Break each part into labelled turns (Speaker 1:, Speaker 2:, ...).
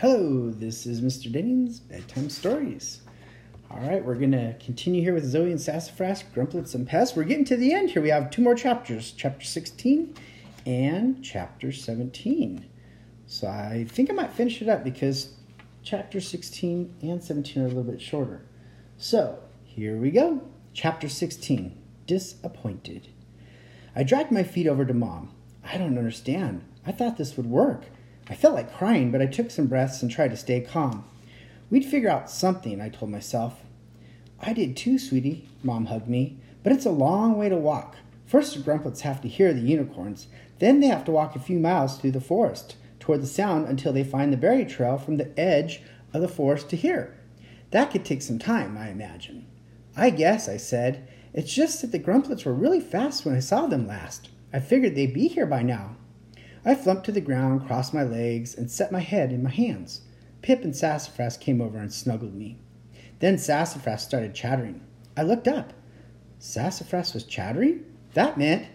Speaker 1: Hello, this is Mr. Denning's Bedtime Stories. All right, we're going to continue here with Zoey and Sassafras, Grumplets and Pests. We're getting to the end here. We have two more chapters, chapter 16 and chapter 17. So I think I might finish it up because chapter 16 and 17 are a little bit shorter. So here we go. Chapter 16 Disappointed. I dragged my feet over to Mom. I don't understand. I thought this would work. I felt like crying, but I took some breaths and tried to stay calm. We'd figure out something, I told myself. I did too, sweetie, Mom hugged me, but it's a long way to walk. First, the grumplets have to hear the unicorns, then they have to walk a few miles through the forest toward the sound until they find the berry trail from the edge of the forest to here. That could take some time, I imagine. I guess, I said. It's just that the grumplets were really fast when I saw them last. I figured they'd be here by now. I flumped to the ground, crossed my legs, and set my head in my hands. Pip and Sassafras came over and snuggled me. Then Sassafras started chattering. I looked up. Sassafras was chattering? That meant,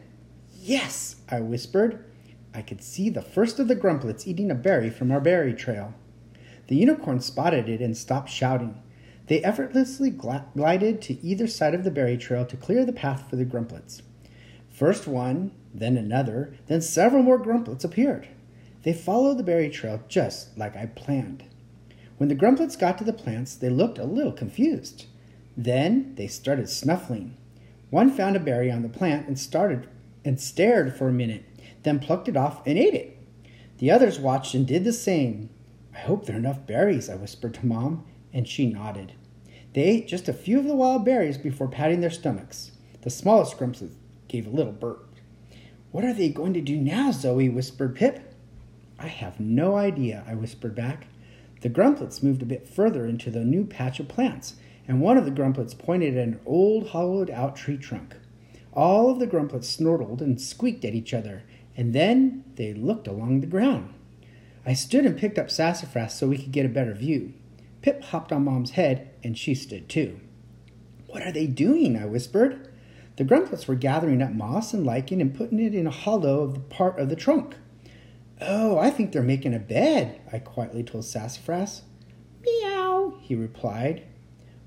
Speaker 1: Yes, I whispered. I could see the first of the grumplets eating a berry from our berry trail. The unicorn spotted it and stopped shouting. They effortlessly glided to either side of the berry trail to clear the path for the grumplets. First one, then another, then several more grumplets appeared. They followed the berry trail just like I planned. When the grumplets got to the plants, they looked a little confused. Then they started snuffling. One found a berry on the plant and started and stared for a minute, then plucked it off and ate it. The others watched and did the same. I hope there are enough berries, I whispered to Mom, and she nodded. They ate just a few of the wild berries before patting their stomachs. The smallest grumplet gave a little burp. What are they going to do now, Zoey? whispered Pip. I have no idea, I whispered back. The grumplets moved a bit further into the new patch of plants, and one of the grumplets pointed at an old hollowed out tree trunk. All of the grumplets snortled and squeaked at each other, and then they looked along the ground. I stood and picked up Sassafras so we could get a better view. Pip hopped on Mom's head, and she stood too. What are they doing? I whispered. The grumplets were gathering up moss and lichen and putting it in a hollow of the part of the trunk. Oh, I think they're making a bed, I quietly told Sassafras. Meow, he replied.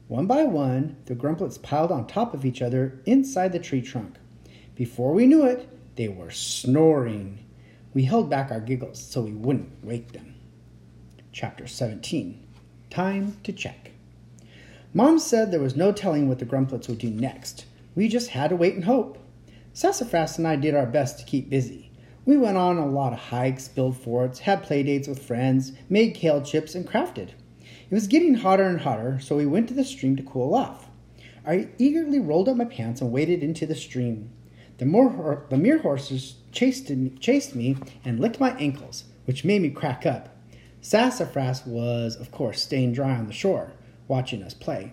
Speaker 1: One by one, the grumplets piled on top of each other inside the tree trunk. Before we knew it, they were snoring. We held back our giggles so we wouldn't wake them. Chapter 17 Time to Check. Mom said there was no telling what the grumplets would do next. We just had to wait and hope. Sassafras and I did our best to keep busy. We went on a lot of hikes, built forts, had playdates with friends, made kale chips, and crafted. It was getting hotter and hotter, so we went to the stream to cool off. I eagerly rolled up my pants and waded into the stream. The, more, the merhorses chased chased me and licked my ankles, which made me crack up. Sassafras was, of course, staying dry on the shore, watching us play.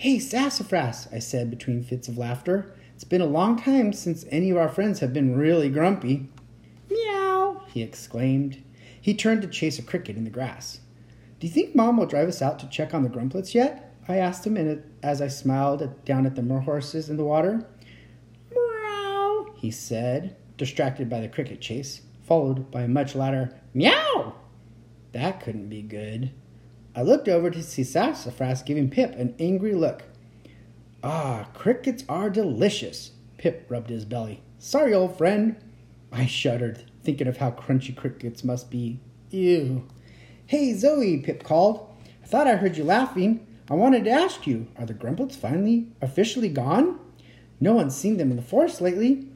Speaker 1: Hey, Sassafras, I said between fits of laughter. It's been a long time since any of our friends have been really grumpy. Meow, he exclaimed. He turned to chase a cricket in the grass. Do you think Mom will drive us out to check on the grumplets yet? I asked him as I smiled down at the horses in the water. Meow, he said, distracted by the cricket chase, followed by a much louder meow. That couldn't be good. I looked over to see Sassafras giving Pip an angry look. Ah, crickets are delicious. Pip rubbed his belly. Sorry, old friend. I shuddered, thinking of how crunchy crickets must be. Ew. Hey, Zoey, Pip called. I thought I heard you laughing. I wanted to ask you, are the grumplets finally officially gone? No one's seen them in the forest lately.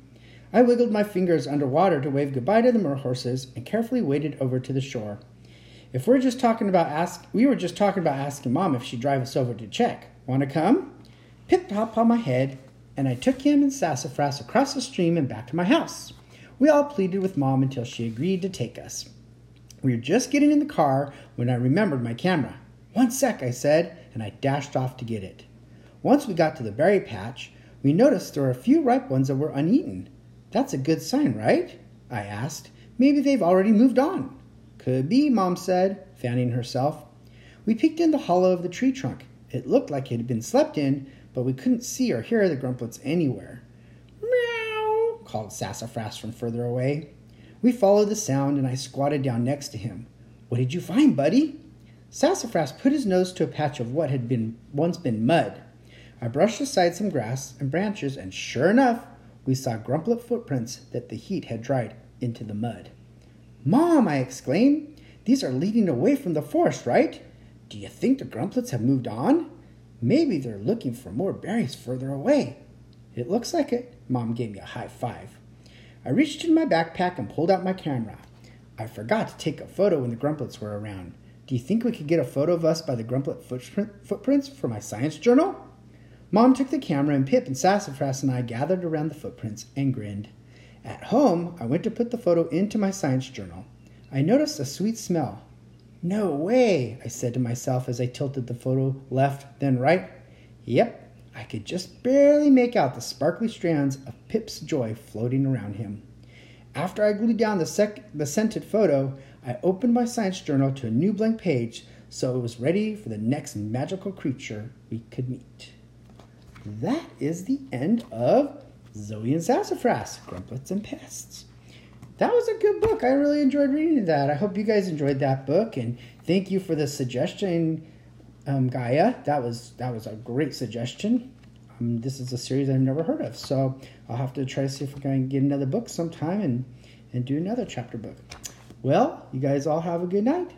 Speaker 1: I wiggled my fingers underwater to wave goodbye to the merhorses and carefully waded over to the shore. If we're just talking about ask, we were just talking about asking mom if she'd drive us over to check. Want to come? Pip hopped on my head, and I took him and Sassafras across the stream and back to my house. We all pleaded with mom until she agreed to take us. We were just getting in the car when I remembered my camera. One sec, I said, and I dashed off to get it. Once we got to the berry patch, we noticed there were a few ripe ones that were uneaten. That's a good sign, right? I asked. Maybe they've already moved on. Could be, Mom said, fanning herself. We peeked in the hollow of the tree trunk. It looked like it had been slept in, but we couldn't see or hear the grumplets anywhere. Meow, called Sassafras from further away. We followed the sound, and I squatted down next to him. What did you find, buddy? Sassafras put his nose to a patch of what had been once been mud. I brushed aside some grass and branches, and sure enough, we saw grumplet footprints that the heat had dried into the mud. Mom, I exclaimed, these are leading away from the forest, right? Do you think the grumplets have moved on? Maybe they're looking for more berries further away. It looks like it. Mom gave me a high five. I reached in my backpack and pulled out my camera. I forgot to take a photo when the grumplets were around. Do you think we could get a photo of us by the grumplet footprint, footprints for my science journal? Mom took the camera, and Pip and Sassafras and I gathered around the footprints and grinned. At home, I went to put the photo into my science journal. I noticed a sweet smell. No way, I said to myself as I tilted the photo left, then right. Yep, I could just barely make out the sparkly strands of Pip's joy floating around him. After I glued down the, sec- the scented photo, I opened my science journal to a new blank page so it was ready for the next magical creature we could meet. That is the end of Zoey and Sassafras, Grumplets and Pests that was a good book. I really enjoyed reading that. I hope you guys enjoyed that book, and thank you for the suggestion, um, Gaia. That was that was a great suggestion. Um, this is a series I've never heard of, so I'll have to try to see if we can get another book sometime and and do another chapter book. Well, you guys all have a good night.